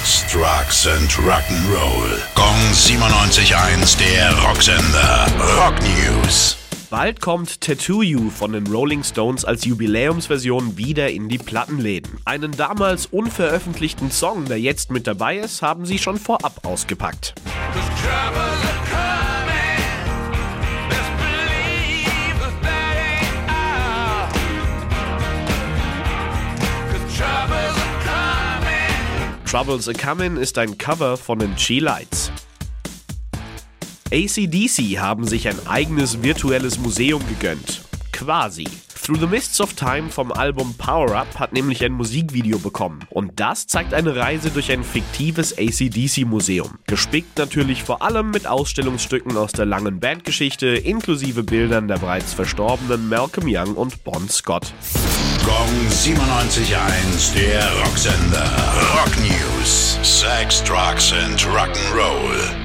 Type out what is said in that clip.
Sex, Drugs and Rock'n'Roll. Gong 97.1, der Rocksender. Rock News. Bald kommt Tattoo You von den Rolling Stones als Jubiläumsversion wieder in die Plattenläden. Einen damals unveröffentlichten Song, der jetzt mit dabei ist, haben sie schon vorab ausgepackt. Troubles a Comin' ist ein Cover von den G-Lights. ACDC haben sich ein eigenes virtuelles Museum gegönnt. Quasi. Through the Mists of Time vom Album Power Up hat nämlich ein Musikvideo bekommen. Und das zeigt eine Reise durch ein fiktives ACDC-Museum. Gespickt natürlich vor allem mit Ausstellungsstücken aus der langen Bandgeschichte, inklusive Bildern der bereits verstorbenen Malcolm Young und Bon Scott. Gong 97.1, der Rocksender. sex, drugs, and rock and roll.